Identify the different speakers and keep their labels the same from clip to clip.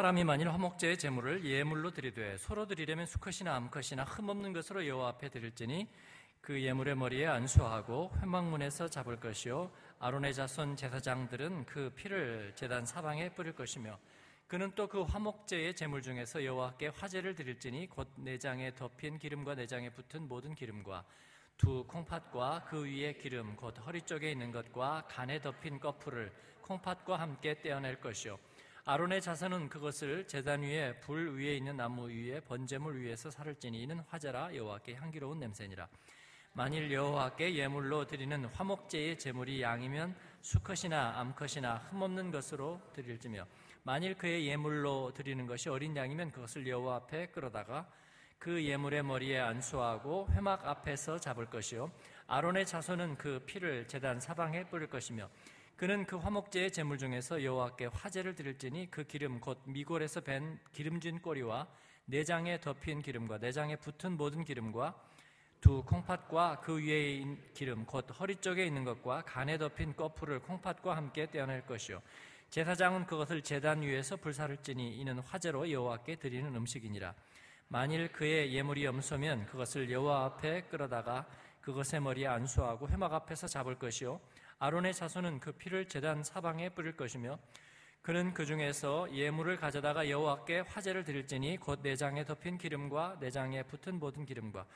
Speaker 1: 사람이 만일 화목제의 제물을 예물로 드리되 서로 드리려면 수컷이나 암컷이나 흠없는 것으로 여호와 앞에 드릴지니 그 예물의 머리에 안수하고 회막문에서 잡을 것이요 아론의 자손 제사장들은 그 피를 제단 사방에 뿌릴 것이며 그는 또 그 화목제의 제물 중에서 여호와께 화제를 드릴지니 곧 내장에 덮인 기름과 내장에 붙은 모든 기름과 두 콩팥과 그 위에 기름 곧 허리 쪽에 있는 것과 간에 덮인 꺼풀을 콩팥과 함께 떼어낼 것이요 아론의 자손은 그것을 제단 위에 불 위에 있는 나무 위에 번제물 위에서 살을 찌니 이는 화제라 여호와께 향기로운 냄새니라. 만일 여호와께 예물로 드리는 화목제의 제물이 양이면 수컷이나 암컷이나 흠없는 것으로 드릴지며 만일 그의 예물로 드리는 것이 어린 양이면 그것을 여호와 앞에 끌어다가 그 예물의 머리에 안수하고 회막 앞에서 잡을 것이요. 아론의 자손은 그 피를 제단 사방에 뿌릴 것이며 그는 그 화목제의 제물 중에서 여호와께 화제를 드릴지니 그 기름 곧 미골에서 밴 기름진 꼬리와 내장에 덮인 기름과 내장에 붙은 모든 기름과 두 콩팥과 그 위에 있는 기름 곧 허리 쪽에 있는 것과 간에 덮인 꺼풀을 콩팥과 함께 떼어낼 것이요. 제사장은 그것을 제단 위에서 불사를 찌니 이는 화제로 여호와께 드리는 음식이니라. 만일 그의 예물이 염소면 그것을 여호와 앞에 끌어다가 그것의 머리에 안수하고 회막 앞에서 잡을 것이요 아론의 자손은 그 피를 제단 사방에 뿌릴 것이며 그는 그 중에서 예물을 가져다가 여호와께 화제를 드릴지니 곧 내장에 덮인 기름과 내장에 붙은 모든 기름과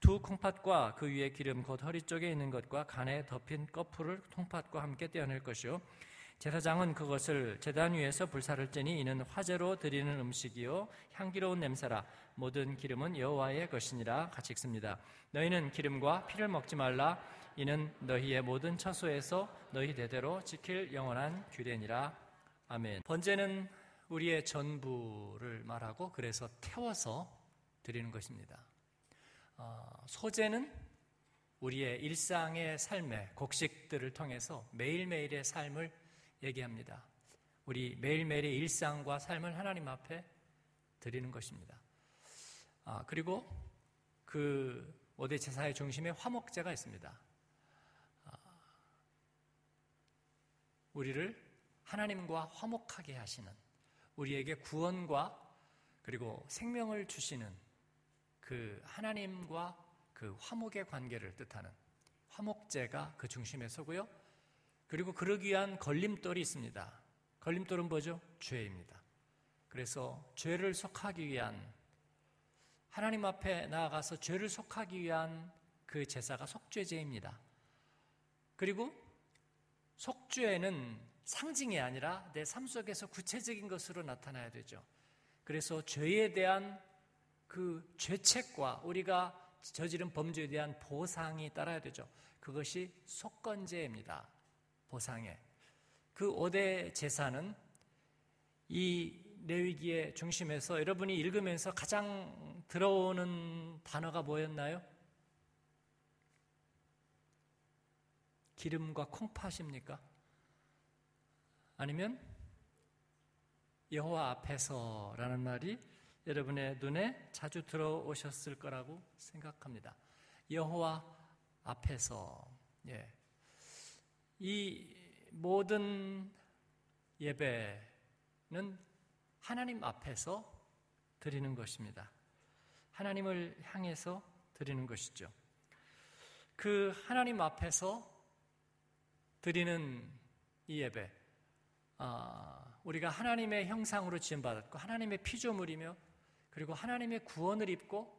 Speaker 1: 두 콩팥과 그 위에 기름 곧 허리 쪽에 있는 것과 간에 덮인 꺼풀을 통팥과 함께 떼어낼 것이요. 제사장은 그것을 제단 위에서 불사를 찌니 이는 화제로 드리는 음식이요. 향기로운 냄새라. 모든 기름은 여호와의 것이니라. 같이 읽습니다. 너희는 기름과 피를 먹지 말라 이는 너희의 모든 처소에서 너희 대대로 지킬 영원한 규례니라. 아멘. 번제는 우리의 전부를 말하고 그래서 태워서 드리는 것입니다. 어, 소제는 우리의 일상의 삶의 곡식들을 통해서 매일매일의 삶을 얘기합니다. 우리 매일매일의 일상과 삶을 하나님 앞에 드리는 것입니다. 아, 그리고 그 5대 제사의 중심에 화목제가 있습니다. 우리를 하나님과 화목하게 하시는 우리에게 구원과 그리고 생명을 주시는 그 하나님과 그 화목의 관계를 뜻하는 화목제가 그 중심에 서고요. 그리고 그러기 위한 걸림돌이 있습니다. 걸림돌은 뭐죠? 죄입니다. 그래서 죄를 속하기 위한 하나님 앞에 나아가서 죄를 속하기 위한 그 제사가 속죄제입니다. 그리고 속죄는 상징이 아니라 내 삶 속에서 구체적인 것으로 나타나야 되죠. 그래서 죄에 대한 그 죄책과 우리가 저지른 범죄에 대한 보상이 따라야 되죠. 그것이 속건제입니다. 보상에. 그 5대 제사는 이 레위기의 중심에서 여러분이 읽으면서 가장 들어오는 단어가 뭐였나요? 기름과 콩팥입니까? 아니면 여호와 앞에서라는 말이 여러분의 눈에 자주 들어오셨을 거라고 생각합니다. 여호와 앞에서 예. 이 모든 예배는 하나님 앞에서 드리는 것입니다. 하나님을 향해서 드리는 것이죠. 그 하나님 앞에서 드리는 이 예배, 아, 우리가 하나님의 형상으로 지음받았고 하나님의 피조물이며 그리고 하나님의 구원을 입고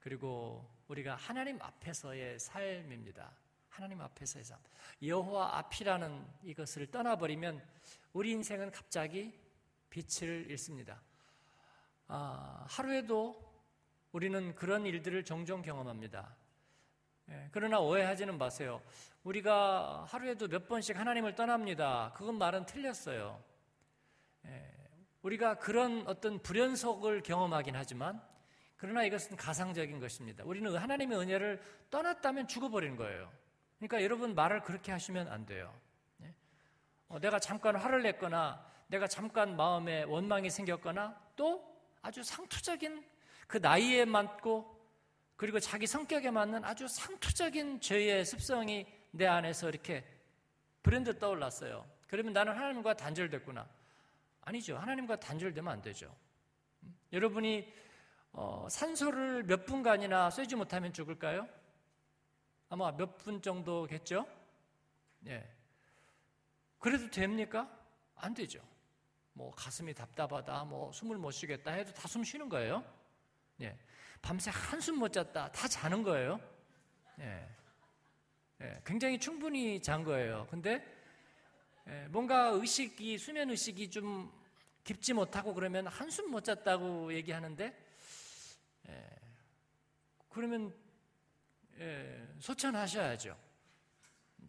Speaker 1: 그리고 우리가 하나님 앞에서의 삶입니다. 하나님 앞에서의 삶. 여호와 앞이라는 이것을 떠나버리면 우리 인생은 갑자기 빛을 잃습니다. 아, 하루에도 우리는 그런 일들을 종종 경험합니다. 예, 그러나 오해하지는 마세요. 우리가 하루에도 몇 번씩 하나님을 떠납니다. 그건 말은 틀렸어요. 예, 우리가 그런 어떤 불연속을 경험하긴 하지만 그러나 이것은 가상적인 것입니다. 우리는 하나님의 은혜를 떠났다면 죽어버리는 거예요. 그러니까 여러분 말을 그렇게 하시면 안 돼요. 예, 어, 내가 잠깐 화를 냈거나 내가 잠깐 마음에 원망이 생겼거나 또 아주 상투적인 그 나이에 맞고 그리고 자기 성격에 맞는 아주 상투적인 죄의 습성이 내 안에서 이렇게 브랜드 떠올랐어요. 그러면 나는 하나님과 단절됐구나. 아니죠. 하나님과 단절되면 안 되죠. 여러분이 어, 산소를 몇 분간이나 쐬지 못하면 죽을까요? 아마 몇 분 정도겠죠? 예. 그래도 됩니까? 안 되죠. 뭐 가슴이 답답하다, 뭐 숨을 못 쉬겠다 해도 다 숨 쉬는 거예요. 예. 밤새 한숨 못 잤다, 다 자는 거예요. 예. 예. 굉장히 충분히 잔 거예요. 근데 예. 뭔가 의식이 수면 의식이 좀 깊지 못하고 그러면 한숨 못 잤다고 얘기하는데 예. 그러면 예, 소천하셔야죠.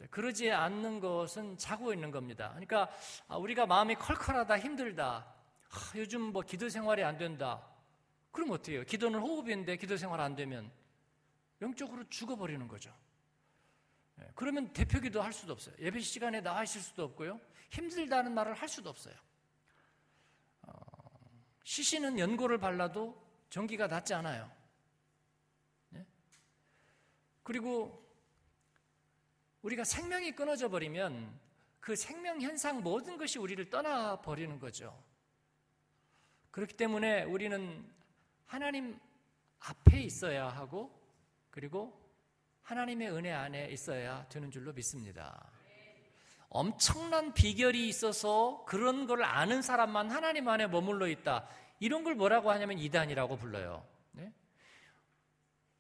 Speaker 1: 그러지 않는 것은 자고 있는 겁니다. 그러니까 아, 우리가 마음이 컬컬하다, 힘들다. 아, 요즘 뭐 기도 생활이 안 된다. 그럼 해요? 기도는 호흡인데 기도 생활 안 되면 영적으로 죽어버리는 거죠. 예, 그러면 대표 기도 할 수도 없어요. 예배 시간에 나와 있을 수도 없고요. 힘들다는 말을 할 수도 없어요. 어, 시신은 연고를 발라도 전기가 닿지 않아요. 그리고 우리가 생명이 끊어져 버리면 그 생명 현상 모든 것이 우리를 떠나 버리는 거죠. 그렇기 때문에 우리는 하나님 앞에 있어야 하고 그리고 하나님의 은혜 안에 있어야 되는 줄로 믿습니다. 엄청난 비결이 있어서 그런 걸 아는 사람만 하나님 안에 머물러 있다. 이런 걸 뭐라고 하냐면 이단이라고 불러요. 네?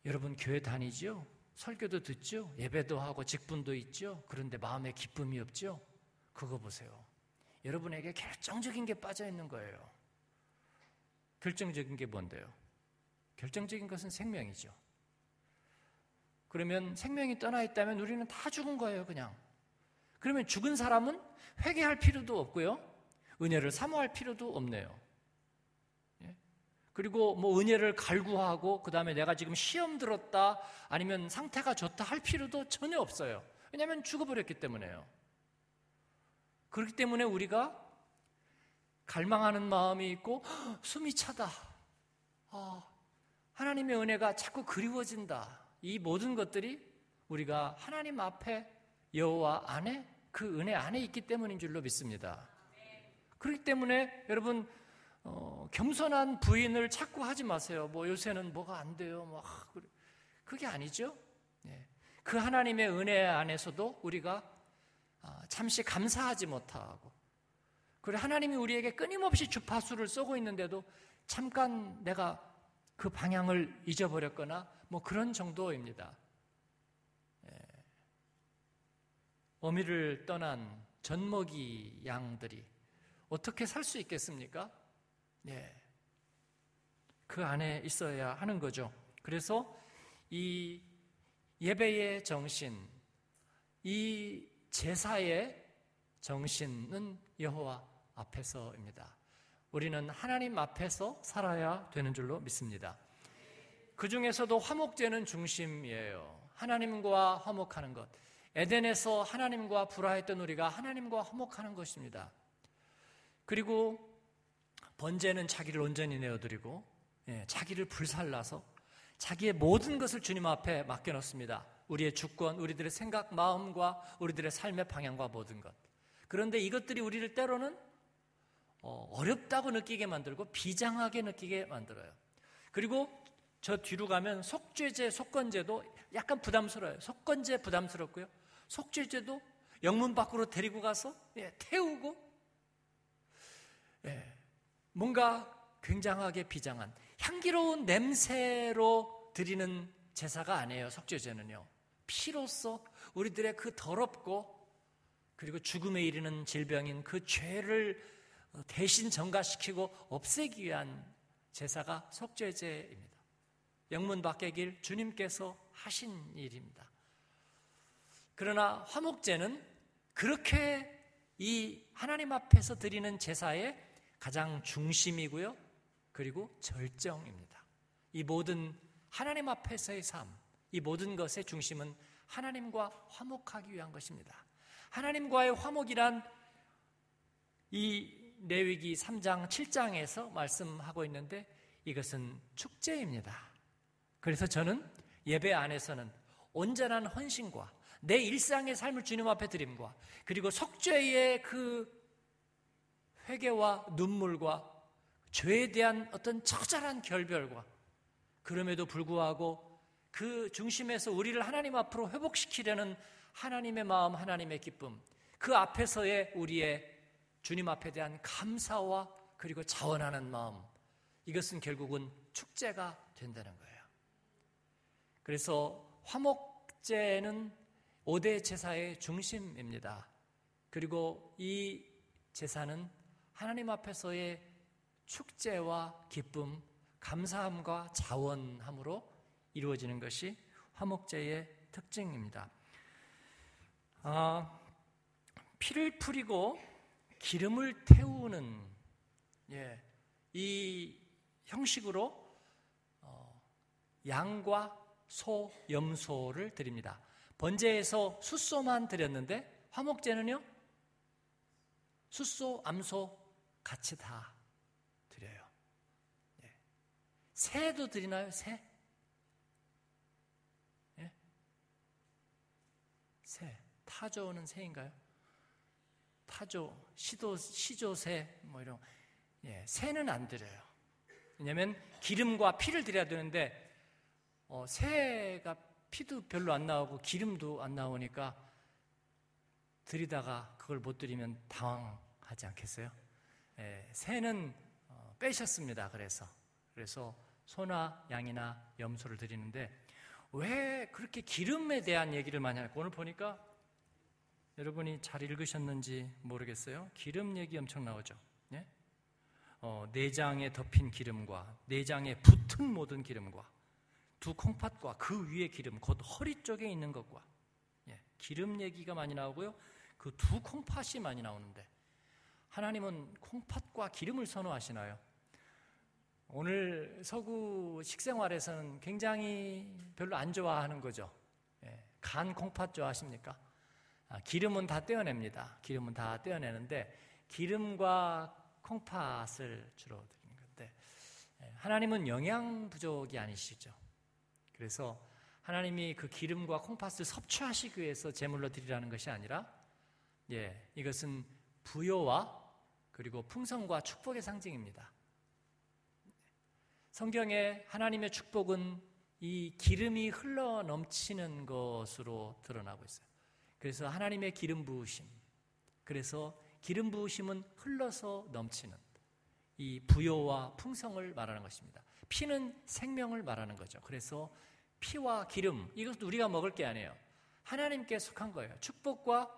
Speaker 1: 여러분 교회 다니죠? 설교도 듣죠? 예배도 하고 직분도 있죠? 그런데 마음에 기쁨이 없죠? 그거 보세요. 여러분에게 결정적인 게 빠져 있는 거예요. 결정적인 게 뭔데요? 결정적인 것은 생명이죠. 그러면 생명이 떠나 있다면 우리는 다 죽은 거예요, 그냥. 그러면 죽은 사람은 회개할 필요도 없고요. 은혜를 사모할 필요도 없네요. 그리고 뭐 은혜를 갈구하고 그 다음에 내가 지금 시험 들었다 아니면 상태가 좋다 할 필요도 전혀 없어요. 왜냐하면 죽어버렸기 때문에요. 그렇기 때문에 우리가 갈망하는 마음이 있고 숨이 차다. 아, 하나님의 은혜가 자꾸 그리워진다. 이 모든 것들이 우리가 하나님 앞에 여호와 안에 그 은혜 안에 있기 때문인 줄로 믿습니다. 그렇기 때문에 여러분 어, 겸손한 부인을 찾고 하지 마세요. 뭐 요새는 뭐가 안 돼요. 뭐 아, 그게 아니죠. 예. 그 하나님의 은혜 안에서도 우리가 아, 잠시 감사하지 못하고 그리고 하나님이 우리에게 끊임없이 주파수를 쏘고 있는데도 잠깐 내가 그 방향을 잊어버렸거나 뭐 그런 정도입니다. 예. 어미를 떠난 젖먹이 양들이 어떻게 살 수 있겠습니까? 네. 그 안에 있어야 하는 거죠. 그래서 이 예배의 정신, 이 제사의 정신은 여호와 앞에서입니다. 우리는 하나님 앞에서 살아야 되는 줄로 믿습니다. 그 중에서도 화목제는 중심이에요. 하나님과 화목하는 것. 에덴에서 하나님과 불화했던 우리가 하나님과 화목하는 것입니다. 그리고 번제는 자기를 온전히 내어드리고 예, 자기를 불살라서 자기의 모든 것을 주님 앞에 맡겨놓습니다. 우리의 주권, 우리들의 생각, 마음과 우리들의 삶의 방향과 모든 것. 그런데 이것들이 우리를 때로는 어, 어렵다고 느끼게 만들고 비장하게 느끼게 만들어요. 그리고 저 뒤로 가면 속죄제, 속건제도 약간 부담스러워요. 속건제 부담스럽고요. 속죄제도 영문 밖으로 데리고 가서 예, 태우고 예, 뭔가 굉장하게 비장한 향기로운 냄새로 드리는 제사가 아니에요. 속죄제는요. 피로써 우리들의 그 더럽고 그리고 죽음에 이르는 질병인 그 죄를 대신 전가시키고 없애기 위한 제사가 속죄제입니다. 영문 밖의 길 주님께서 하신 일입니다. 그러나 화목제는 그렇게 이 하나님 앞에서 드리는 제사의 가장 중심이고요. 그리고 절정입니다. 이 모든 하나님 앞에서의 삶, 이 모든 것의 중심은 하나님과 화목하기 위한 것입니다. 하나님과의 화목이란 이 레위기 3장, 7장에서 말씀하고 있는데 이것은 축제입니다. 그래서 저는 예배 안에서는 온전한 헌신과 내 일상의 삶을 주님 앞에 드림과 그리고 속죄의 그 회개와 눈물과 죄에 대한 어떤 처절한 결별과 그럼에도 불구하고 그 중심에서 우리를 하나님 앞으로 회복시키려는 하나님의 마음, 하나님의 기쁨, 그 앞에서의 우리의 주님 앞에 대한 감사와 그리고 자원하는 마음, 이것은 결국은 축제가 된다는 거예요. 그래서 화목제는 5대 제사의 중심입니다. 그리고 이 제사는 하나님 앞에서의 축제와 기쁨, 감사함과 자원함으로 이루어지는 것이 화목제의 특징입니다. 아, 피를 뿌리고 기름을 태우는 예, 이 형식으로 어, 양과 소, 염소를 드립니다. 번제에서 숫소만 드렸는데 화목제는요? 숫소, 암소 같이 다 드려요. 예. 새도 드리나요? 새? 예? 새. 타조는 새인가요? 타조, 시도, 시조새, 뭐 이런. 예, 새는 안 드려요. 왜냐면 기름과 피를 드려야 되는데, 어, 새가 피도 별로 안 나오고 기름도 안 나오니까 드리다가 그걸 못 드리면 당황하지 않겠어요? 예, 새는 어, 빼셨습니다. 그래서 그래서 소나 양이나 염소를 드리는데 왜 그렇게 기름에 대한 얘기를 많이 할까? 오늘 보니까 여러분이 잘 읽으셨는지 모르겠어요. 기름 얘기 엄청 나오죠. 예? 어, 내장에 덮인 기름과 내장에 붙은 모든 기름과 두 콩팥과 그 위에 기름, 곧 허리 쪽에 있는 것과 예, 기름 얘기가 많이 나오고요. 그 두 콩팥이 많이 나오는데 하나님은 콩팥과 기름을 선호하시나요? 오늘 서구 식생활에서는 굉장히 별로 안 좋아하는 거죠. 예, 간 콩팥 좋아하십니까? 아, 기름은 다 떼어냅니다. 기름은 다 떼어내는데 기름과 콩팥을 주로 드리는 건데 예, 하나님은 영양 부족이 아니시죠. 그래서 하나님이 그 기름과 콩팥을 섭취하시기 위해서 제물로 드리라는 것이 아니라 예, 이것은 부요와 그리고 풍성과 축복의 상징입니다. 성경에 하나님의 축복은 이 기름이 흘러 넘치는 것으로 드러나고 있어요. 그래서 하나님의 기름 부으심. 그래서 기름 부으심은 흘러서 넘치는 이 부요와 풍성을 말하는 것입니다. 피는 생명을 말하는 거죠. 그래서 피와 기름, 이것도 우리가 먹을 게 아니에요. 하나님께 속한 거예요. 축복과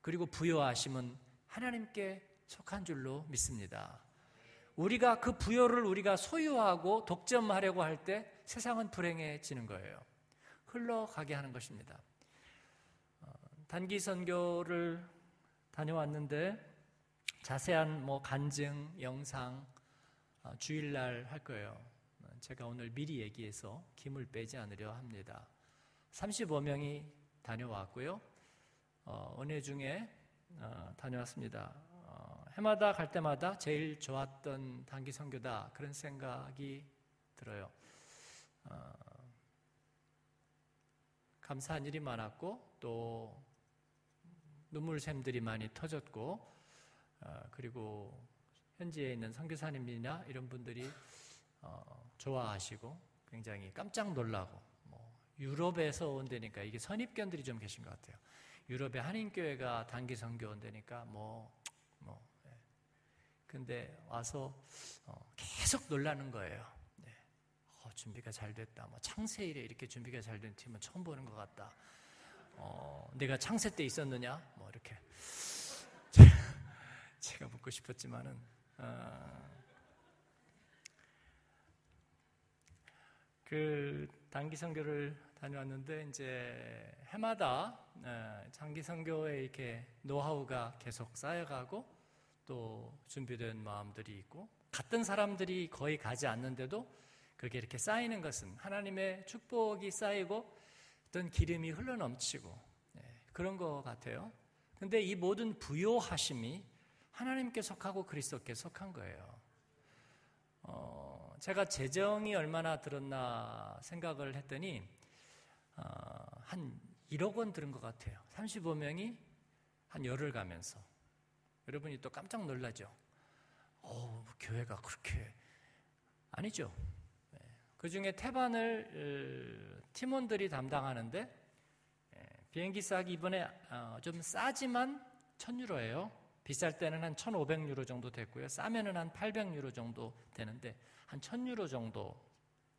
Speaker 1: 그리고 부여하심은 하나님께 속한 줄로 믿습니다. 우리가 그 부여를 우리가 소유하고 독점하려고 할 때 세상은 불행해지는 거예요. 흘러가게 하는 것입니다. 어, 단기 선교를 다녀왔는데 자세한 뭐 간증, 영상 어, 주일날 할 거예요. 제가 오늘 미리 얘기해서 김을 빼지 않으려 합니다. 35명이 다녀왔고요. 어, 은혜 중에 어, 다녀왔습니다. 어, 해마다 갈 때마다 제일 좋았던 단기 선교다 그런 생각이 들어요. 어, 감사한 일이 많았고 또 눈물샘들이 많이 터졌고 어, 그리고 현지에 있는 선교사님이나 이런 분들이 어, 좋아하시고 굉장히 깜짝 놀라고 뭐 유럽에서 온다니까 이게 선입견들이 좀 계신 것 같아요. 유럽의 한인교회가 단기 선교 온다니까 뭐 뭐. 예. 근데 와서 어, 계속 놀라는 거예요. 네. 어, 준비가 잘 됐다. 뭐 창세일에 이렇게 준비가 잘 된 팀은 처음 보는 것 같다. 어, 내가 창세 때 있었느냐? 뭐 이렇게 제가 묻고 싶었지만은 어, 그 단기 선교를 다녀왔는데 이제 해마다 예, 장기 선교에 이렇게 노하우가 계속 쌓여가고 또 준비된 마음들이 있고 같은 사람들이 거의 가지 않는데도 그게 이렇게 쌓이는 것은 하나님의 축복이 쌓이고 어떤 기름이 흘러넘치고 예, 그런 것 같아요. 근데 이 모든 부요하심이 하나님께 속하고 그리스도께 속한 거예요. 어, 제가 재정이 얼마나 들었나 생각을 했더니 어, 한 1억 원 들은 것 같아요. 35명이 한 열흘 가면서 여러분이 또 깜짝 놀라죠. 어, 교회가 그렇게 아니죠. 네. 그 중에 태반을 팀원들이 담당하는데 예, 비행기 싸기 이번에 어, 좀 싸지만 1000유로예요. 비쌀 때는 한 1500유로 정도 됐고요. 싸면은 한 800유로 정도 되는데 한 1000유로 정도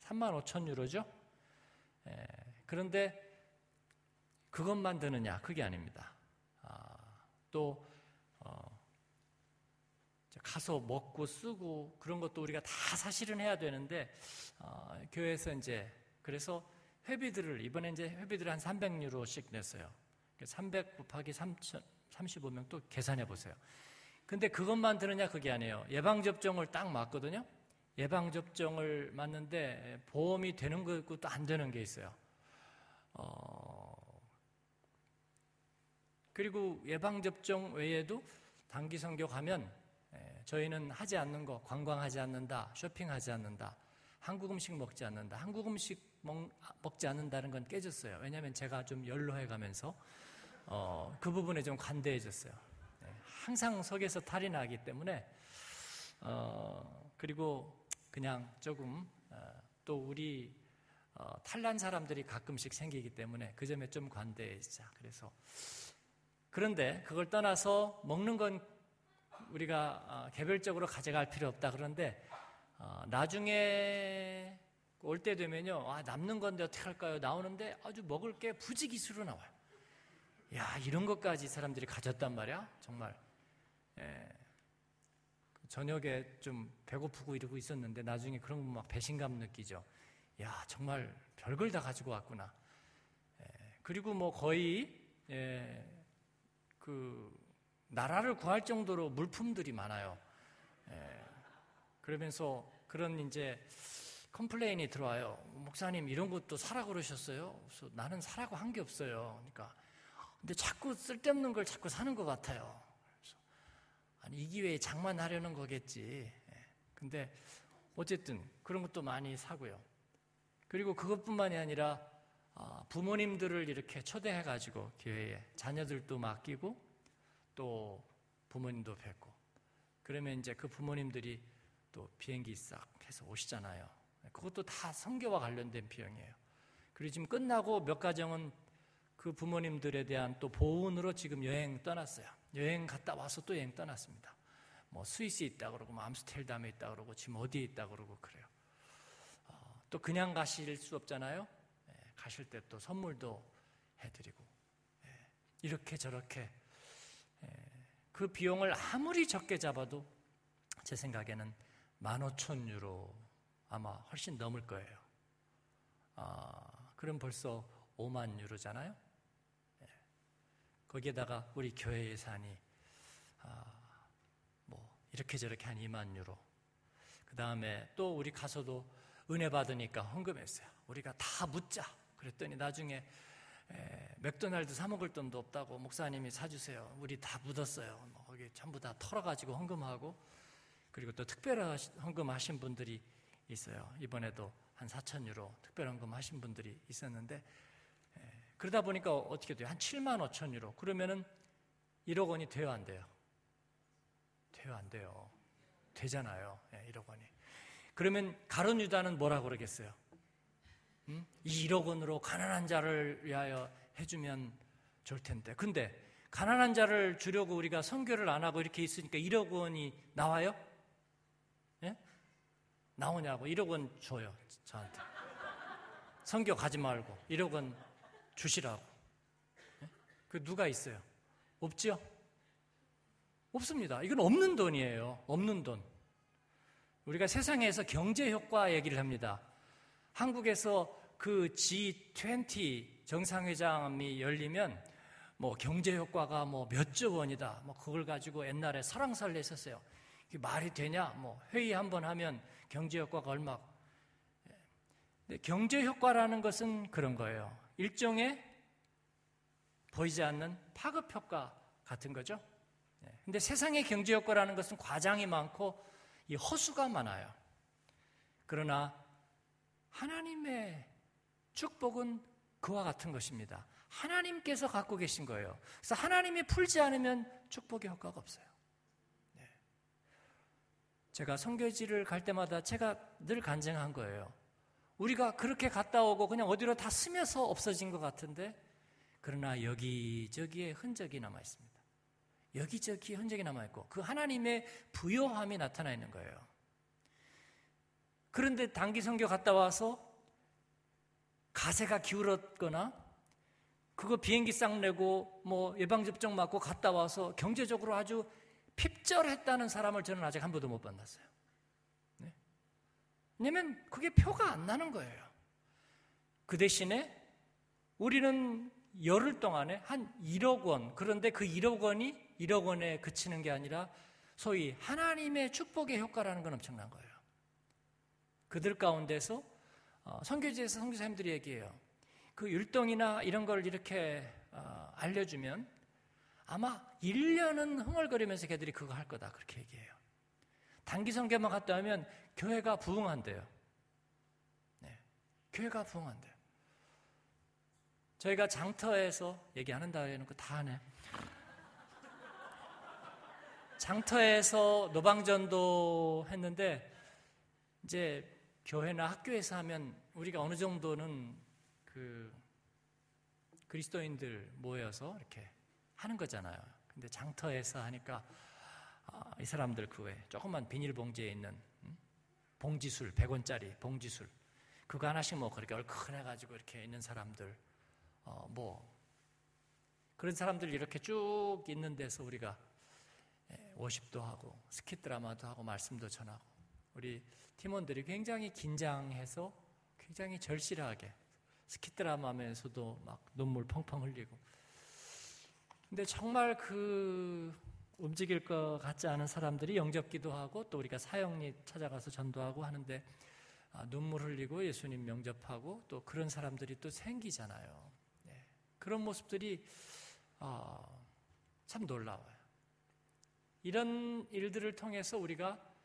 Speaker 1: 3만 5천 유로죠. 예, 그런데 그것만 드느냐? 그게 아닙니다. 아, 또 어, 가서 먹고 쓰고 그런 것도 우리가 다 사실은 해야 되는데 어, 교회에서 이제 그래서 회비들을 이번에 이제 회비들을 한 300유로씩 냈어요. 300 곱하기 3천 35명 또 계산해 보세요. 근데 그것만 드느냐 그게 아니에요. 예방 접종을 딱 맞거든요. 예방 접종을 맞는데 보험이 되는 거 있고 또 안 되는 게 있어요. 어, 그리고 예방 접종 외에도 단기 선교 가면 예, 저희는 하지 않는 거 관광하지 않는다, 쇼핑하지 않는다, 한국 음식 먹지 않는다. 한국 음식 먹, 지 않는다는 건 깨졌어요. 왜냐하면 제가 좀 연로해 가면서 어, 그 부분에 좀 관대해졌어요. 네, 항상 속에서 탈이 나기 때문에 어, 그리고 그냥 조금 어, 또 우리 어, 탈난 사람들이 가끔씩 생기기 때문에 그 점에 좀 관대해지자. 그래서 그런데 그걸 떠나서 먹는 건 우리가 어, 개별적으로 가져갈 필요 없다. 그런데 어, 나중에 올 때 되면요, 아, 남는 건데 어떻게 할까요? 나오는데 아주 먹을 게 부지기수로 나와요. 야, 이런 것까지 사람들이 가졌단 말이야? 정말. 예. 저녁에 좀 배고프고 이러고 있었는데 나중에 그런 거 막 배신감 느끼죠. 야, 정말 별걸 다 가지고 왔구나. 예. 그리고 뭐 거의, 예, 그, 나라를 구할 정도로 물품들이 많아요. 예. 그러면서 그런 이제 complain이 들어와요. 목사님, 이런 것도 사라 그러셨어요? 그래서 나는 사라고 한 게 없어요. 그러니까 근데 자꾸 쓸데없는 걸 자꾸 사는 것 같아요. 아니, 이 기회에 장만하려는 거겠지. 예. 근데 어쨌든 그런 것도 많이 사고요. 그리고 그것뿐만이 아니라 아, 부모님들을 이렇게 초대해 가지고 교회에 자녀들도 맡기고 또 부모님도 뵙고 그러면 이제 그 부모님들이 또 비행기 싹 해서 오시잖아요. 그것도 다 성교와 관련된 비용이에요. 그리고 지금 끝나고 몇 가정은 그 부모님들에 대한 또 보훈으로 지금 여행 떠났어요. 여행 갔다 와서 또 여행 떠났습니다. 뭐 스위스에 있다 그러고 뭐 암스테르담에 있다 그러고 지금 어디에 있다 그러고 그래요. 어, 또 그냥 가실 수 없잖아요. 예, 가실 때 또 선물도 해드리고 예, 이렇게 저렇게 예, 그 비용을 아무리 적게 잡아도 제 생각에는 15,000 유로 아마 훨씬 넘을 거예요. 아, 그럼 벌써 5만 유로잖아요. 거기에다가 우리 교회 예산이 아, 뭐 이렇게 저렇게 한 2만 유로. 그 다음에 또 우리 가서도 은혜 받으니까 헌금했어요. 우리가 다 묻자. 그랬더니 나중에 에, 맥도날드 사 먹을 돈도 없다고 목사님이 사주세요. 우리 다 묻었어요. 뭐 거기 전부 다 털어가지고 헌금하고 그리고 또 특별한 헌금하신 분들이 있어요. 이번에도 한 4천 유로 특별 헌금하신 분들이 있었는데 그러다 보니까 어떻게 돼요? 한 7만 5천 유로. 그러면은 1억 원이 돼요, 안 돼요? 돼요, 안 돼요? 되잖아요. 네, 1억 원이. 그러면 가론 유다는 뭐라 그러겠어요? 음? 이 1억 원으로 가난한 자를 위하여 해주면 좋을 텐데. 근데 가난한 자를 주려고 우리가 선교를 안 하고 이렇게 있으니까 1억 원이 나와요? 예? 나오냐고 1억 원 줘요 저한테. 선교 가지 말고 1억 원 주시라고. 예? 그 누가 있어요? 없지요? 없습니다. 이건 없는 돈이에요. 없는 돈. 우리가 세상에서 경제 효과 얘기를 합니다. 한국에서 그 G20 정상회담이 열리면 뭐 경제 효과가 뭐 몇 조 원이다. 뭐 그걸 가지고 옛날에 사랑살을 했었어요. 이게 말이 되냐? 뭐 회의 한 번 하면 경제 효과가 얼마? 예. 경제 효과라는 것은 그런 거예요. 일종의 보이지 않는 파급 효과 같은 거죠. 네. 근데 세상의 경제 효과라는 것은 과장이 많고 이 허수가 많아요. 그러나 하나님의 축복은 그와 같은 것입니다. 하나님께서 갖고 계신 거예요. 그래서 하나님이 풀지 않으면 축복의 효과가 없어요. 네. 제가 성교지를 갈 때마다 제가 늘 간증한 거예요. 우리가 그렇게 갔다 오고 그냥 어디로 다 스며서 없어진 것 같은데 그러나 여기저기에 흔적이 남아 있습니다. 여기저기 흔적이 남아 있고 그 하나님의 부요함이 나타나 있는 거예요. 그런데 단기 선교 갔다 와서 가세가 기울었거나 그거 비행기 싹 내고 뭐 예방접종 맞고 갔다 와서 경제적으로 아주 핍절했다는 사람을 저는 아직 한 번도 못 만났어요. 네? 왜냐면 그게 표가 안 나는 거예요. 그 대신에 우리는 열흘 동안에 한 1억 원, 그런데 그 1억 원이 1억 원에 그치는 게 아니라 소위 하나님의 축복의 효과라는 건 엄청난 거예요. 그들 가운데서 어, 선교지에서 선교사님들이 얘기해요. 그 율동이나 이런 걸 이렇게 어, 알려주면 아마 1년은 흥얼거리면서 걔들이 그거 할 거다. 그렇게 얘기해요. 단기 선교만 갔다 오면 교회가 부흥한대요. 네. 교회가 부흥한대요. 저희가 장터에서 얘기하는다 해놓고 다 하네. 장터에서 노방전도 했는데 이제 교회나 학교에서 하면 우리가 어느 정도는 그 그리스도인들 모여서 이렇게 하는 거잖아요. 근데 장터에서 하니까 아, 이 사람들 그 외에 조그만 비닐봉지에 있는 음? 봉지술 100원짜리 봉지술 그거 하나씩 뭐 그렇게 얼큰해 가지고 이렇게 있는 사람들 어, 뭐 그런 사람들 이렇게 쭉 있는 데서 우리가 예, 워십도 하고 스킷 드라마도 하고 말씀도 전하고 우리 팀원들이 굉장히 긴장해서 굉장히 절실하게 드라마 하면서도 막 눈물 펑펑 흘리고 근데 정말 그 움직일 것 같지 않은 사람들이 영접기도 하고 또 우리가 사형리 찾아가서 전도하고 하는데 아, 눈물 흘리고 예수님 명접하고 또 그런 사람들이 또 생기잖아요. 네. 그런 모습들이 아, 참 놀라워요. 이런 일들을 통해서 우리가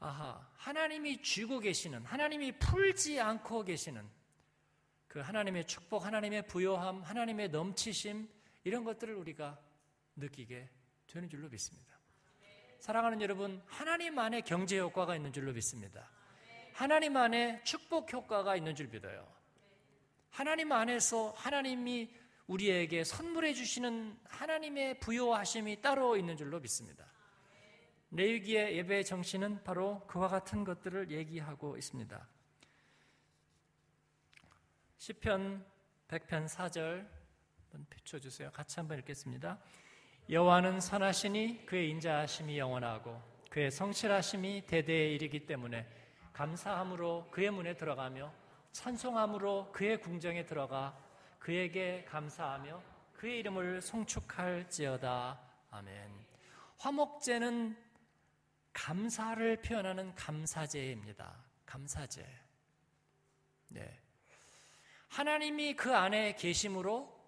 Speaker 1: 아하 하나님이 쥐고 계시는 하나님이 풀지 않고 계시는 그 하나님의 축복, 하나님의 부요함, 하나님의 넘치심 이런 것들을 우리가 느끼게 되는 줄로 믿습니다. 사랑하는 여러분, 하나님 안에 경제 효과가 있는 줄로 믿습니다. 하나님 안에 축복 효과가 있는 줄 믿어요. 하나님 안에서 하나님이 우리에게 선물해 주시는 하나님의 부요하심이 따로 있는 줄로 믿습니다. 레위기의 예배 정신은 바로 그와 같은 것들을 얘기하고 있습니다. 시편 100편 4절 한번 비춰 주세요. 같이 한번 읽겠습니다. 여호와는 선하시니 그의 인자하심이 영원하고 그의 성실하심이 대대에 이르기 때문에 감사함으로 그의 문에 들어가며 찬송함으로 그의 궁정에 들어가 그에게 감사하며 그의 이름을 송축할지어다. 아멘. 화목제는 감사를 표현하는 감사제입니다. 감사제. 네. 하나님이 그 안에 계심으로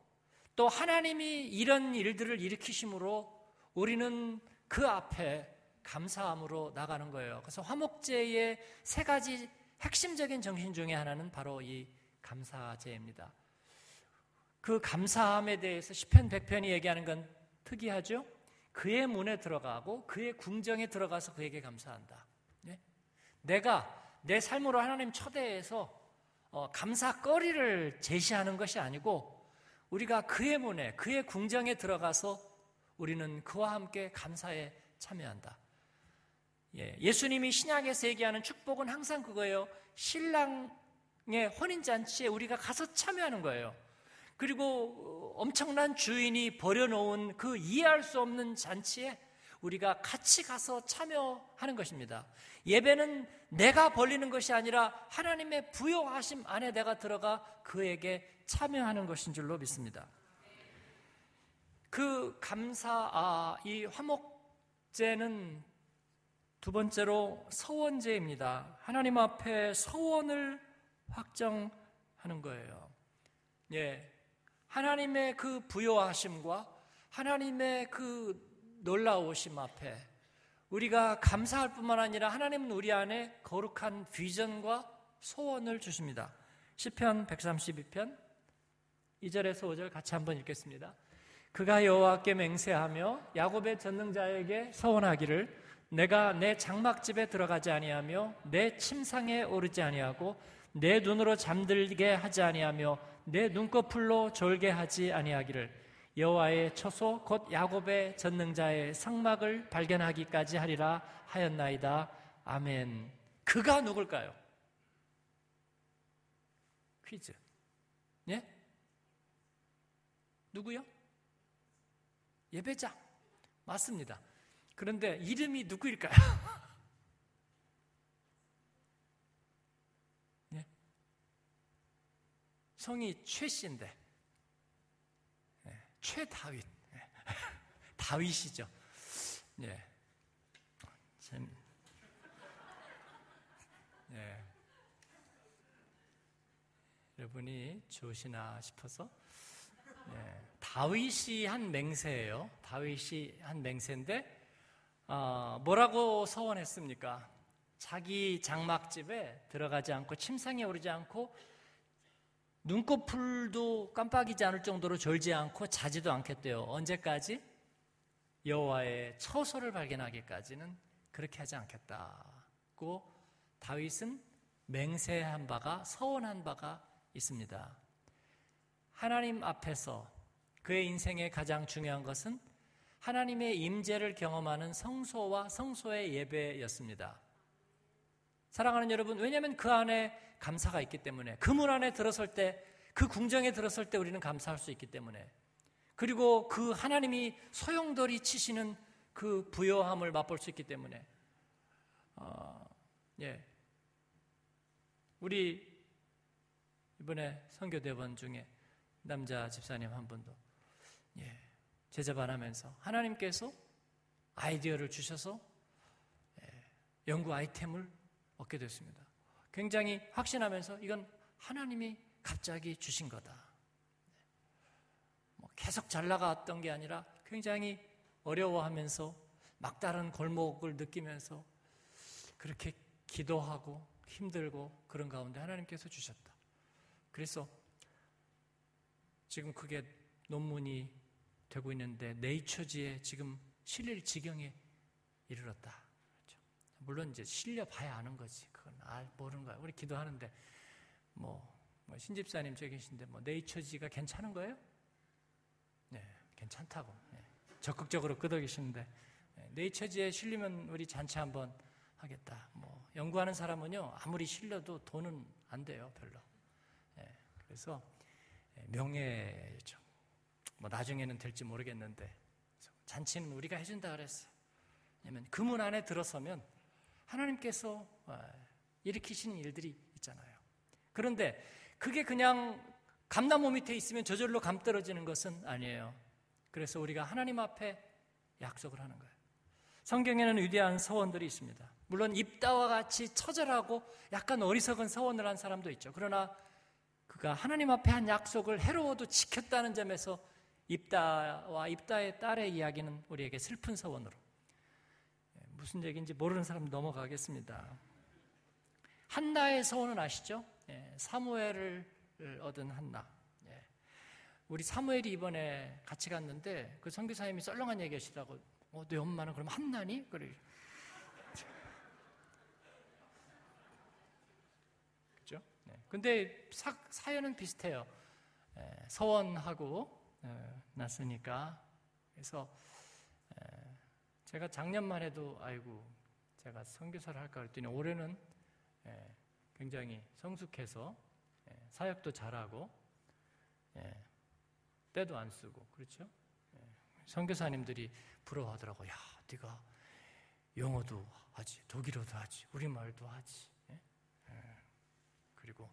Speaker 1: 또 하나님이 이런 일들을 일으키심으로 우리는 그 앞에 감사함으로 나가는 거예요. 그래서 화목제의 세 가지 핵심적인 정신 중에 하나는 바로 이 감사제입니다. 그 감사함에 대해서 시편 100편이 얘기하는 건 특이하죠? 그의 문에 들어가고 그의 궁정에 들어가서 그에게 감사한다. 예? 내가 내 삶으로 하나님 초대해서 어, 감사거리를 제시하는 것이 아니고 우리가 그의 문에 그의 궁정에 들어가서 우리는 그와 함께 감사에 참여한다. 예, 예수님이 신약에서 얘기하는 축복은 항상 그거예요. 신랑의 혼인 잔치에 우리가 가서 참여하는 거예요. 그리고 엄청난 주인이 버려놓은 그 이해할 수 없는 잔치에 우리가 같이 가서 참여하는 것입니다. 예배는 내가 벌리는 것이 아니라 하나님의 부여하심 안에 내가 들어가 그에게 참여하는 것인 줄로 믿습니다. 그 감사, 아, 이 화목제는 두 번째로 서원제입니다. 하나님 앞에 서원을 확정하는 거예요. 예. 하나님의 그 부여하심과 하나님의 그 놀라우심 앞에 우리가 감사할 뿐만 아니라 하나님은 우리 안에 거룩한 비전과 소원을 주십니다. 시편 132편 2절에서 5절 같이 한번 읽겠습니다. 그가 여호와께 맹세하며 야곱의 전능자에게 서원하기를 내가 내 장막집에 들어가지 아니하며 내 침상에 오르지 아니하고 내 눈으로 잠들게 하지 아니하며 내 눈꺼풀로 졸게 하지 아니하기를 여호와의 처소 곧 야곱의 전능자의 상막을 발견하기까지 하리라 하였나이다. 아멘. 그가 누굴까요? 퀴즈. 예? 누구요? 예배자. 맞습니다. 그런데 이름이 누구일까요? 성이 최 씨인데 네, 최다윗 네. 다윗이죠. 네. 참, 네. 여러분이 좋으시나 싶어서 네. 다윗이 한 맹세예요. 다윗이 한 맹세인데 어, 뭐라고 서원했습니까? 자기 장막집에 들어가지 않고 침상에 오르지 않고 눈꺼풀도 깜빡이지 않을 정도로 졸지 않고 자지도 않겠대요. 언제까지? 여호와의 처소를 발견하기까지는 그렇게 하지 않겠다고 다윗은 맹세한 바가 서원한 바가 있습니다. 하나님 앞에서 그의 인생의 가장 중요한 것은 하나님의 임재를 경험하는 성소와 성소의 예배였습니다. 사랑하는 여러분, 왜냐하면 그 안에 감사가 있기 때문에 그 문 안에 들어설 때, 그 궁정에 들어설 때 우리는 감사할 수 있기 때문에 그리고 그 하나님이 소용돌이 치시는 그 부여함을 맛볼 수 있기 때문에 어, 예. 우리 이번에 선교 대원 중에 남자 집사님 한 분도 예. 제자 반하면서 하나님께서 아이디어를 주셔서 예, 연구 아이템을 얻게 됐습니다. 굉장히 확신하면서 이건 하나님이 갑자기 주신 거다. 뭐 계속 잘 나갔던 게 아니라 굉장히 어려워하면서 막다른 골목을 느끼면서 그렇게 기도하고 힘들고 그런 가운데 하나님께서 주셨다. 그래서 지금 그게 논문이 되고 있는데 네이처지에 지금 실릴 지경에 이르렀다. 물론 이제 실려 봐야 아는 거지. 그건 알 모르는 거야. 우리 기도하는데 뭐, 뭐 신집사님 저기 계신데 뭐 네이처지가 괜찮은 거예요? 네, 괜찮다고. 네. 적극적으로 끄덕이시는데 네, 네이처지에 실리면 우리 잔치 한번 하겠다. 뭐 연구하는 사람은요 아무리 실려도 돈은 안 돼요 별로. 네, 그래서 네, 명예죠. 뭐 나중에는 될지 모르겠는데 잔치는 우리가 해준다 그랬어. 왜냐면 그 문 안에 들어서면 하나님께서 어, 일으키시는 일들이 있잖아요. 그런데 그게 그냥 감나무 밑에 있으면 저절로 감 떨어지는 것은 아니에요. 그래서 우리가 하나님 앞에 약속을 하는 거예요. 성경에는 위대한 서원들이 있습니다. 물론 입다와 같이 처절하고 약간 어리석은 서원을 한 사람도 있죠. 그러나 그가 하나님 앞에 한 약속을 해로워도 지켰다는 점에서 입다와 입다의 딸의 이야기는 우리에게 슬픈 서원으로 예, 무슨 얘기인지 모르는 사람 넘어가겠습니다. 한나의 서원은 아시죠? 예, 사무엘을 얻은 한나. 예. 우리 사무엘이 이번에 같이 갔는데 그 선교사님이 썰렁한 얘기 하시다고 어, 내 엄마는 그럼 한나니? 그래. 그죠? 네. 근데 사, 사연은 비슷해요. 서원하고 어, 났으니까 그래서 제가 작년만 해도 아이고 제가 선교사를 할까 그랬더니 올해는 굉장히 성숙해서 사역도 잘하고 때도 안 쓰고 그렇죠? 선교사님들이 부러워하더라고. 야, 네가 영어도 하지, 독일어도 하지, 우리말도 하지. 그리고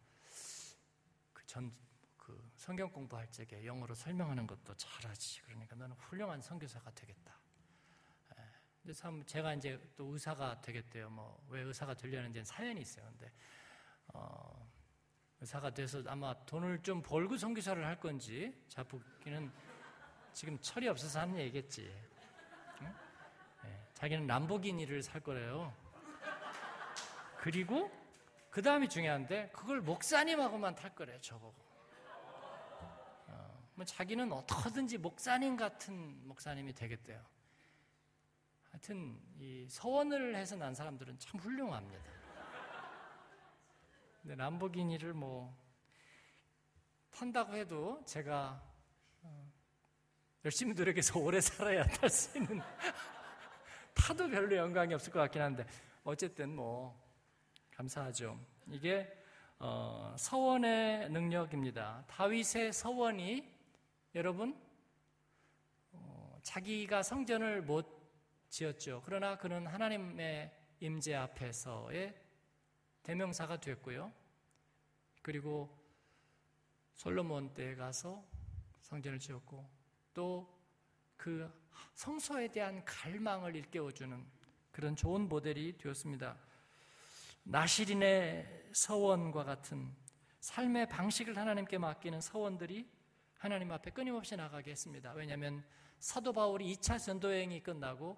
Speaker 1: 그전 그 성경 공부할 적에 영어로 설명하는 것도 잘하지. 그러니까 너는 훌륭한 선교사가 되겠다. 참 제가 이제 또 의사가 되겠대요. 뭐 왜 의사가 되려는지 사연이 있어요. 근데 어, 의사가 돼서 아마 돈을 좀 벌고 선교사를 할 건지 자꾸기는 지금 철이 없어서 하는 얘기겠지. 응? 네. 자기는 람보기니를 살 거래요. 그리고 그 다음이 중요한데 그걸 목사님하고만 탈 거래요. 저보고. 뭐 자기는 어떻게든지 목사님 같은 목사님이 되겠대요. 하여튼 이 서원을 해서 난 사람들은 참 훌륭합니다. 근데 람보기니를 뭐 탄다고 해도 제가 어, 열심히 노력해서 오래 살아야 탈 수 있는 타도 별로 영광이 없을 것 같긴 한데 어쨌든 뭐 감사하죠. 이게 어, 서원의 능력입니다. 다윗의 서원이 여러분 어, 자기가 성전을 못 지었죠. 그러나 그는 하나님의 임재 앞에서의 대명사가 됐고요. 그리고 솔로몬 때에 가서 성전을 지었고 또 그 성소에 대한 갈망을 일깨워주는 그런 좋은 모델이 되었습니다. 나시린의 서원과 같은 삶의 방식을 하나님께 맡기는 서원들이 하나님 앞에 끊임없이 나가게 했습니다. 왜냐하면 사도 바울이 2차 전도여행이 끝나고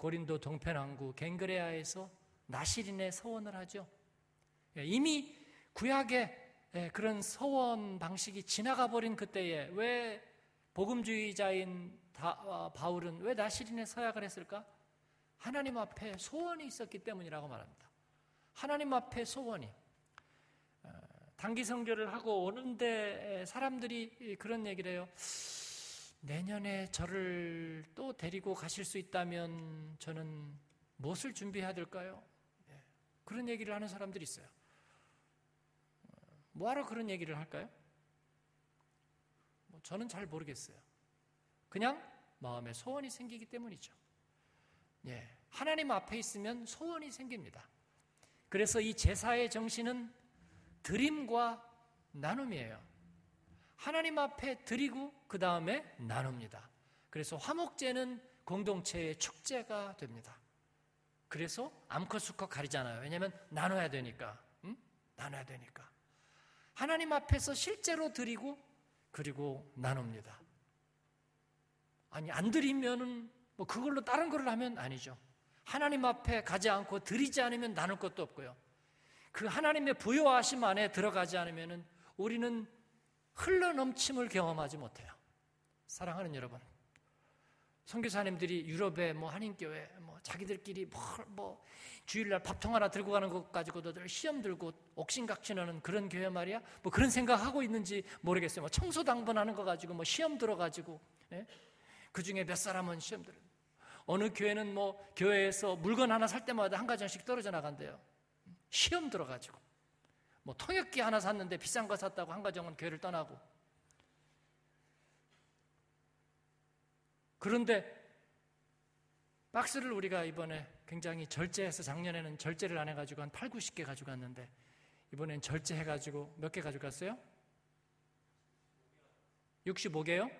Speaker 1: 고린도 동편왕국 갱그레아에서 나시린의 서원을 하죠. 예, 이미 구약의 예, 그런 서원 방식이 지나가 버린 그때에 왜 복음주의자인 어, 바울은 왜 나시린의 서약을 했을까? 하나님 앞에 소원이 있었기 때문이라고 말합니다. 하나님 앞에 소원이 어, 단기 성교를 하고 오는데 사람들이 그런 얘기를 해요. 내년에 저를 또 데리고 가실 수 있다면 저는 무엇을 준비해야 될까요? 네. 그런 얘기를 하는 사람들이 있어요. 뭐하러 그런 얘기를 할까요? 뭐 저는 잘 모르겠어요. 그냥 마음에 소원이 생기기 때문이죠. 예. 하나님 앞에 있으면 소원이 생깁니다. 그래서 이 제사의 정신은 드림과 나눔이에요. 하나님 앞에 드리고 그 다음에 나눕니다. 그래서 화목제는 공동체의 축제가 됩니다. 그래서 암컷 수컷 가리잖아요. 왜냐하면 나눠야 되니까. 응? 나눠야 되니까. 하나님 앞에서 실제로 드리고 그리고 나눕니다. 아니 안 드리면은 뭐 그걸로 다른 거를 하면 아니죠. 하나님 앞에 가지 않고 드리지 않으면 나눌 것도 없고요. 그 하나님의 부여하심 안에 들어가지 않으면은 우리는 흘러 넘침을 경험하지 못해요. 사랑하는 여러분. 선교사님들이 유럽에 뭐 한인교회 뭐 자기들끼리 뭐, 뭐 주일날 밥통 하나 들고 가는 것 가지고도 늘 시험 들고 옥신각신하는 그런 교회 말이야. 뭐 그런 생각하고 있는지 모르겠어요. 뭐 청소 당번하는 거 가지고 뭐 시험 들어가지고 예? 그 중에 몇 사람은 시험 들어. 어느 교회는 뭐 교회에서 물건 하나 살 때마다 한 가정씩 떨어져 나간대요. 시험 들어가지고. 뭐 통역기 하나 샀는데 비싼 거 샀다고 한 가정은 교회를 떠나고 그런데 박스를 우리가 이번에 굉장히 절제해서 작년에는 절제를 안 해가지고 한 8, 90개 가져갔는데 이번엔 절제해가지고 몇 개 가져갔어요? 65개요?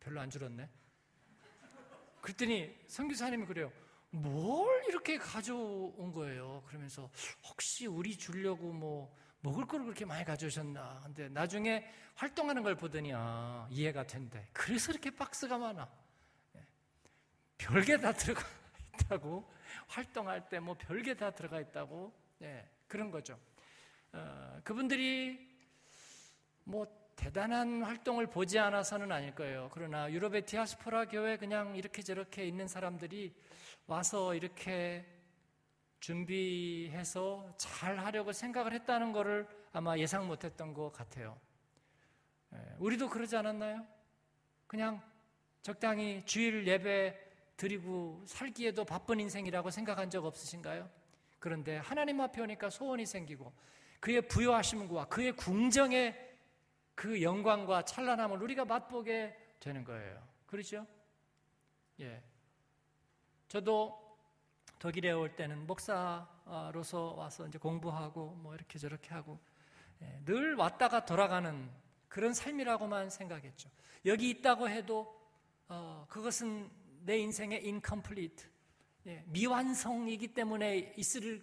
Speaker 1: 별로 안 줄었네. 그랬더니 성교사님이 그래요. 뭘 이렇게 가져온 거예요? 그러면서 혹시 우리 주려고 뭐 먹을 거를 그렇게 많이 가져오셨나? 근데 나중에 활동하는 걸 보더니 아, 이해가 된대. 그래서 이렇게 박스가 많아. 예. 별게 다 들어가 있다고 활동할 때 뭐 별게 다 들어가 있다고 예, 그런 거죠. 어, 그분들이 뭐 대단한 활동을 보지 않아서는 아닐 거예요. 그러나 유럽의 디아스포라 교회 그냥 이렇게 저렇게 있는 사람들이 와서 이렇게 준비해서 잘 하려고 생각을 했다는 것을 아마 예상 못 했던 것 같아요. 예, 우리도 그러지 않았나요? 그냥 적당히 주일 예배 드리고 살기에도 바쁜 인생이라고 생각한 적 없으신가요? 그런데 하나님 앞에 오니까 소원이 생기고 그의 부여하심과 그의 궁정의 그 영광과 찬란함을 우리가 맛보게 되는 거예요. 그렇죠? 예. 저도 독일에 올 때는 목사로서 와서 이제 공부하고 뭐 이렇게 저렇게 하고 예, 늘 왔다가 돌아가는 그런 삶이라고만 생각했죠. 여기 있다고 해도 어, 그것은 내 인생의 incomplete 예, 미완성이기 때문에 있을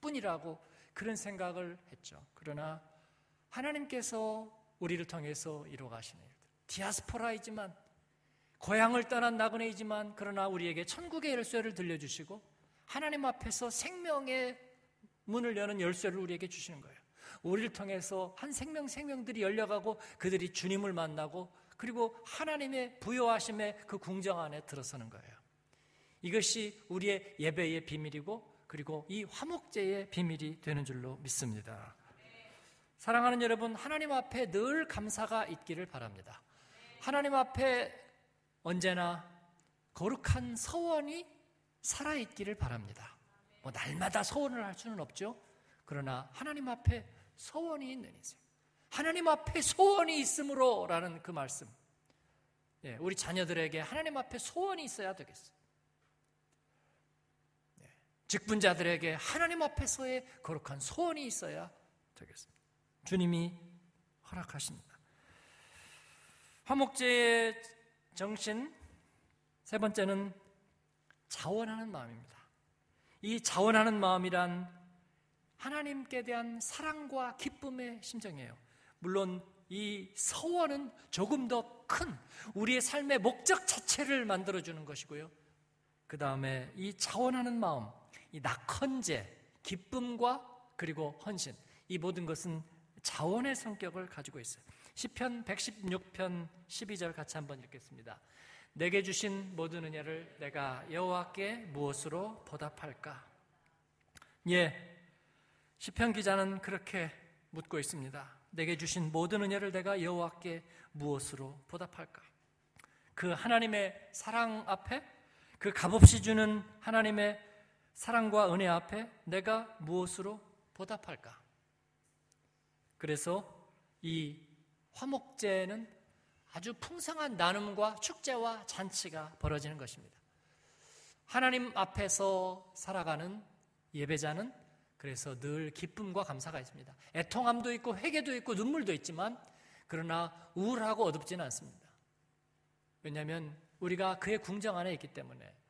Speaker 1: 뿐이라고 그런 생각을 했죠. 그러나 하나님께서 우리를 통해서 이루어가시는 일들. 디아스포라이지만 고향을 떠난 나그네이지만 그러나 우리에게 천국의 열쇠를 들려주시고 하나님 앞에서 생명의 문을 여는 열쇠를 우리에게 주시는 거예요. 우리를 통해서 한 생명 생명들이 열려가고 그들이 주님을 만나고 그리고 하나님의 부여하심의 그 궁정 안에 들어서는 거예요. 이것이 우리의 예배의 비밀이고 그리고 이 화목제의 비밀이 되는 줄로 믿습니다. 사랑하는 여러분, 하나님 앞에 늘 감사가 있기를 바랍니다. 하나님 앞에 언제나 거룩한 서원이 살아있기를 바랍니다. 뭐 날마다 서원을 할 수는 없죠. 그러나 하나님 앞에 서원이 있는 인생. 하나님 앞에 소원이 있으므로 라는 그 말씀. 예, 우리 자녀들에게 하나님 앞에 소원이 있어야 되겠어요. 예, 직분자들에게 하나님 앞에서의 거룩한 소원이 있어야 되겠습니다. 주님이 허락하십니다. 화목제의 정신 세 번째는 자원하는 마음입니다. 이 자원하는 마음이란 하나님께 대한 사랑과 기쁨의 심정이에요. 물론 이 서원은 조금 더 큰 우리의 삶의 목적 자체를 만들어주는 것이고요. 그 다음에 이 자원하는 마음, 이 낙헌제, 기쁨과 그리고 헌신, 이 모든 것은 자원의 성격을 가지고 있어요. 10편 116편 12절 같이 한번 읽겠습니다. 내게 주신 모든 은혜를 내가 여호와께 무엇으로 보답할까? 예. 시편 기자는 그렇게 묻고 있습니다. 내게 주신 모든 은혜를 내가 여호와께 무엇으로 보답할까? 그 하나님의 사랑 앞에 그 값없이 주는 하나님의 사랑과 은혜 앞에 내가 무엇으로 보답할까? 그래서 이 화목제는 아주 풍성한 나눔과 축제와 잔치가 벌어지는 것입니다. 하나님 앞에서 살아가는 예배자는 그래서 늘 기쁨과 감사가 있습니다. 애통함도 있고 회개도 있고 눈물도 있지만 그러나 우울하고 어둡지는 않습니다. 왜냐하면 우리가 그의 궁정 안에 있기 때문에 예.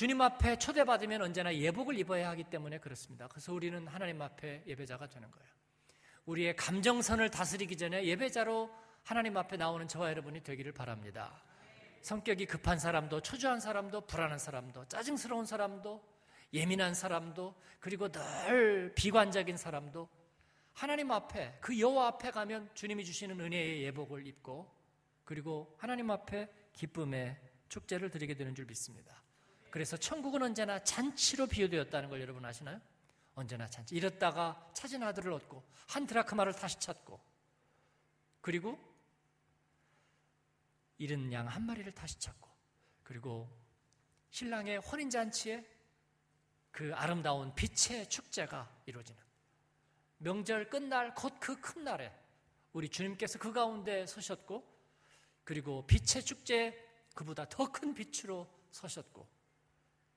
Speaker 1: 주님 앞에 초대받으면 언제나 예복을 입어야 하기 때문에 그렇습니다. 그래서 우리는 하나님 앞에 예배자가 되는 거예요. 우리의 감정선을 다스리기 전에 예배자로 하나님 앞에 나오는 저와 여러분이 되기를 바랍니다. 성격이 급한 사람도, 초조한 사람도, 불안한 사람도, 짜증스러운 사람도, 예민한 사람도 그리고 늘 비관적인 사람도 하나님 앞에 그 여호와 앞에 가면 주님이 주시는 은혜의 예복을 입고 그리고 하나님 앞에 기쁨의 축제를 드리게 되는 줄 믿습니다. 그래서 천국은 언제나 잔치로 비유되었다는 걸 여러분 아시나요? 언제나 잔치. 이랬다가 찾은 아들을 얻고 한 드라크마를 다시 찾고 그리고 잃은 양 한 마리를 다시 찾고 그리고 신랑의 혼인 잔치에 그 아름다운 빛의 축제가 이루어지는 명절 끝날 곧 그 큰 날에 우리 주님께서 그 가운데 서셨고 그리고 빛의 축제 그보다 더 큰 빛으로 서셨고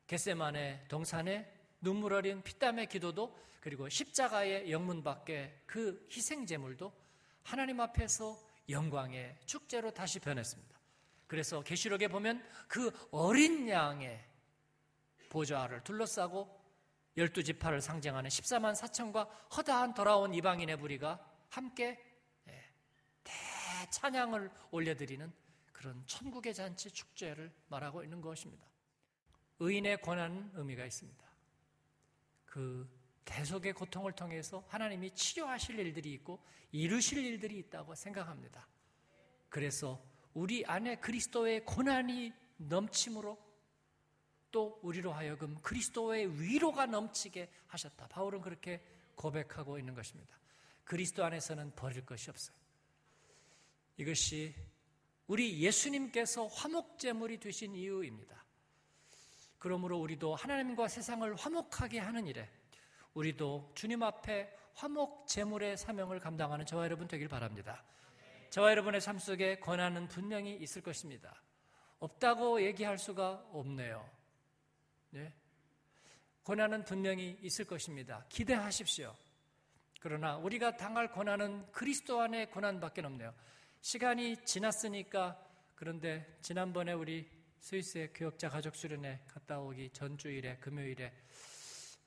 Speaker 1: 겟세만의 동산에 눈물 어린 피땀의 기도도 그리고 십자가의 영문 밖에 그 희생 제물도 하나님 앞에서 영광의 축제로 다시 변했습니다. 그래서 계시록에 보면 그 어린 양의 보좌를 둘러싸고 열두 지파를 상징하는 14만 4천과 허다한 돌아온 이방인의 부리가 함께 예, 대찬양을 올려드리는 그런 천국의 잔치 축제를 말하고 있는 것입니다. 의인의 권한은 의미가 있습니다. 그 계속의 고통을 통해서 하나님이 치료하실 일들이 있고 이루실 일들이 있다고 생각합니다. 그래서 우리 안에 그리스도의 고난이 넘침으로 또 우리로 하여금 그리스도의 위로가 넘치게 하셨다. 바울은 그렇게 고백하고 있는 것입니다. 그리스도 안에서는 버릴 것이 없어요. 이것이 우리 예수님께서 화목제물이 되신 이유입니다. 그러므로 우리도 하나님과 세상을 화목하게 하는 일에 우리도 주님 앞에 화목 제물의 사명을 감당하는 저와 여러분 되길 바랍니다. 저와 여러분의 삶 속에 권한은 분명히 있을 것입니다. 없다고 얘기할 수가 없네요. 네. 고난은 분명히 있을 것입니다. 기대하십시오. 그러나 우리가 당할 고난은 그리스도 안의 고난밖에 없네요. 시간이 지났으니까 그런데 지난번에 우리 스위스의 교역자 가족 수련회 갔다 오기 전주일에 금요일에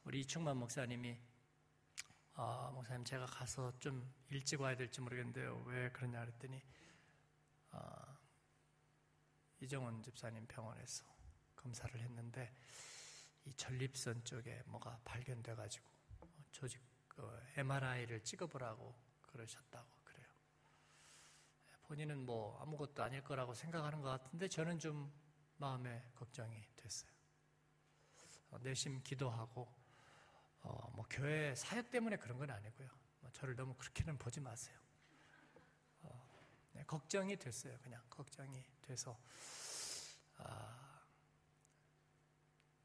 Speaker 1: 우리 이충만 목사님이 아, 목사님 제가 가서 좀 일찍 와야 될지 모르겠는데요. 왜 그러냐 그랬더니 아, 이정원 집사님 병원에서 검사를 했는데 이 전립선 쪽에 뭐가 발견돼 가지고 조직 그 MRI를 찍어보라고 그러셨다고 그래요. 본인은 뭐 아무것도 아닐 거라고 생각하는 것 같은데 저는 좀 마음에 걱정이 됐어요. 어, 내심 기도하고 어, 뭐 교회 사역 때문에 그런 건 아니고요. 뭐 저를 너무 그렇게는 보지 마세요. 어, 네, 걱정이 됐어요. 그냥 걱정이 돼서 아,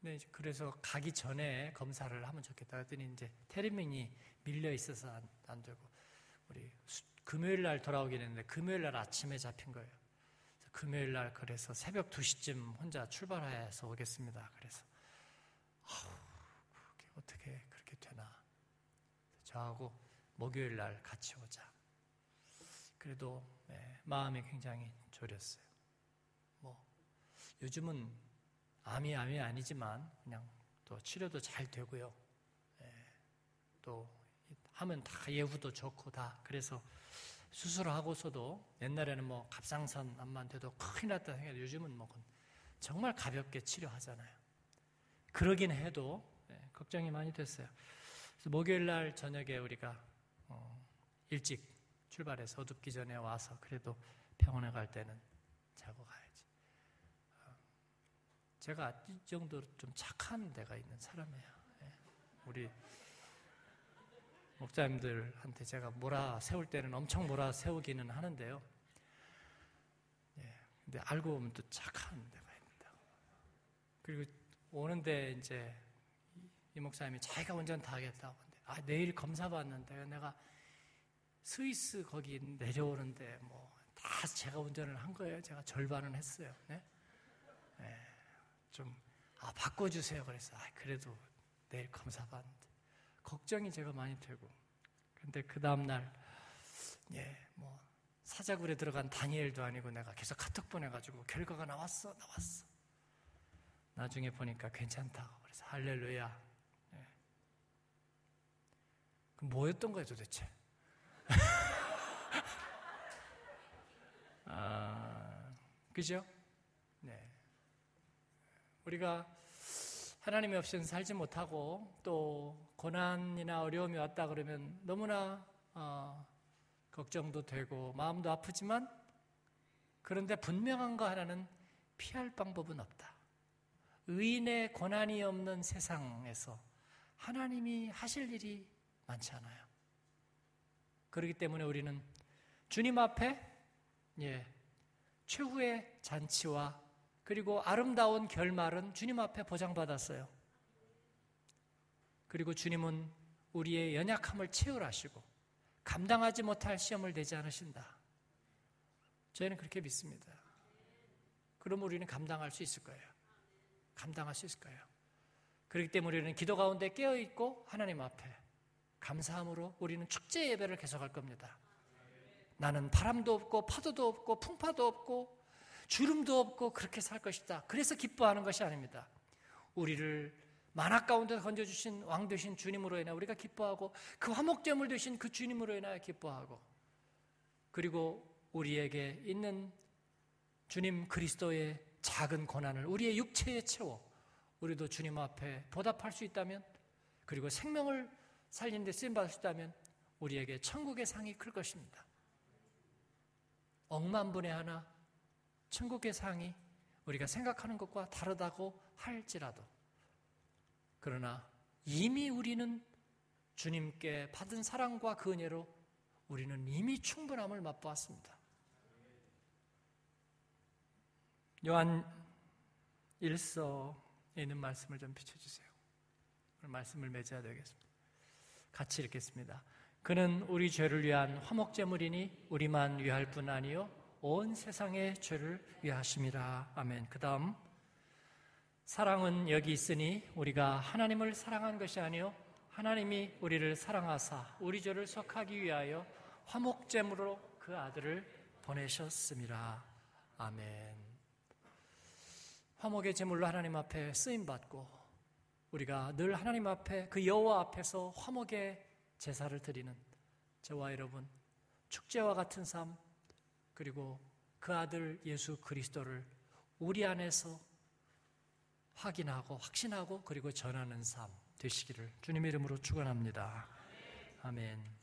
Speaker 1: 네, 그래서 가기 전에 검사를 하면 좋겠다 했더니 이제 테리밍이 밀려 있어서 안, 안 되고 우리 수, 금요일 날 돌아오긴 했는데 금요일 날 아침에 잡힌 거예요. 금요일 날 그래서 새벽 2시쯤 혼자 출발해서 오겠습니다. 그래서 아우, 그게 어떻게 그렇게 되나. 저하고 목요일 날 같이 오자. 그래도 네, 마음이 굉장히 졸였어요. 뭐 요즘은 암이 암이 아니지만 그냥 또 치료도 잘 되고요. 네, 또 하면 다 예후도 좋고 다 그래서 수술하고서도 옛날에는 뭐 갑상선 암만 돼도 큰일 났다 생각해도 요즘은 뭐 정말 가볍게 치료하잖아요. 그러긴 해도 네, 걱정이 많이 됐어요. 목요일 날 저녁에 우리가 어, 일찍 출발해서 어둡기 전에 와서 그래도 병원에 갈 때는 자고 가야지. 어, 제가 이 정도로 좀 착한 데가 있는 사람이에요. 네. 우리 목자님들한테 제가 몰아 세울 때는 엄청 몰아 세우기는 하는데요. 예, 근데 알고 보면 또 착한 데가 있다. 그리고 오는데 이제 이 목사님이 자기가 운전 다 하겠다고 하는데, 아, 내일 검사 받는데 내가 스위스 거기 내려오는데 뭐 다 제가 운전을 한 거예요. 제가 절반은 했어요. 네? 네, 좀, 아, 바꿔주세요. 그래서, 아, 그래도 내일 검사 받는데. 걱정이 제가 많이 되고. 근데 그 다음날, 예, 뭐, 사자굴에 들어간 다니엘도 아니고 내가 계속 카톡 보내가지고 결과가 나왔어, 나왔어. 나중에 보니까 괜찮다고. 그래서 할렐루야. 예. 그럼 뭐였던 거예요 도대체? 아, 그죠? 네. 우리가 하나님이 없이는 살지 못하고 또 고난이나 어려움이 왔다 그러면 너무나 어, 걱정도 되고 마음도 아프지만 그런데 분명한 거 하나는 피할 방법은 없다. 의인의 고난이 없는 세상에서 하나님이 하실 일이 많지 않아요. 그렇기 때문에 우리는 주님 앞에 예, 최후의 잔치와 그리고 아름다운 결말은 주님 앞에 보장받았어요. 그리고 주님은 우리의 연약함을 채울하시고 감당하지 못할 시험을 내지 않으신다. 저희는 그렇게 믿습니다. 그럼 우리는 감당할 수 있을 거예요. 감당할 수 있을 거예요. 그렇기 때문에 우리는 기도 가운데 깨어 있고 하나님 앞에 감사함으로 우리는 축제 예배를 계속할 겁니다. 나는 바람도 없고 파도도 없고 풍파도 없고 주름도 없고 그렇게 살 것이다. 그래서 기뻐하는 것이 아닙니다. 우리를 만화 가운데 건져주신 왕 되신 주님으로 인하 우리가 기뻐하고 그 화목제물 되신 그 주님으로 인하여 기뻐하고 그리고 우리에게 있는 주님 그리스도의 작은 고난을 우리의 육체에 채워 우리도 주님 앞에 보답할 수 있다면 그리고 생명을 살리는 데 쓰임 받을 수 있다면 우리에게 천국의 상이 클 것입니다. 억만 분의 하나 천국의 상이 우리가 생각하는 것과 다르다고 할지라도 그러나 이미 우리는 주님께 받은 사랑과 그 은혜로 우리는 이미 충분함을 맛보았습니다. 요한 1서에 있는 말씀을 좀 비춰주세요. 말씀을 맺어야 되겠습니다. 같이 읽겠습니다. 그는 우리 죄를 위한 화목제물이니 우리만 위할 뿐 아니요 온 세상의 죄를 위하심이라. 아멘. 그 다음 사랑은 여기 있으니 우리가 하나님을 사랑한 것이 아니요 하나님이 우리를 사랑하사 우리 죄를 속하기 위하여 화목제물로 그 아들을 보내셨습니다. 아멘. 화목의 제물로 하나님 앞에 쓰임 받고 우리가 늘 하나님 앞에 그 여호와 앞에서 화목의 제사를 드리는 저와 여러분 축제와 같은 삶 그리고 그 아들 예수 그리스도를 우리 안에서 확인하고 확신하고 그리고 전하는 삶 되시기를 주님의 이름으로 축원합니다. 아멘.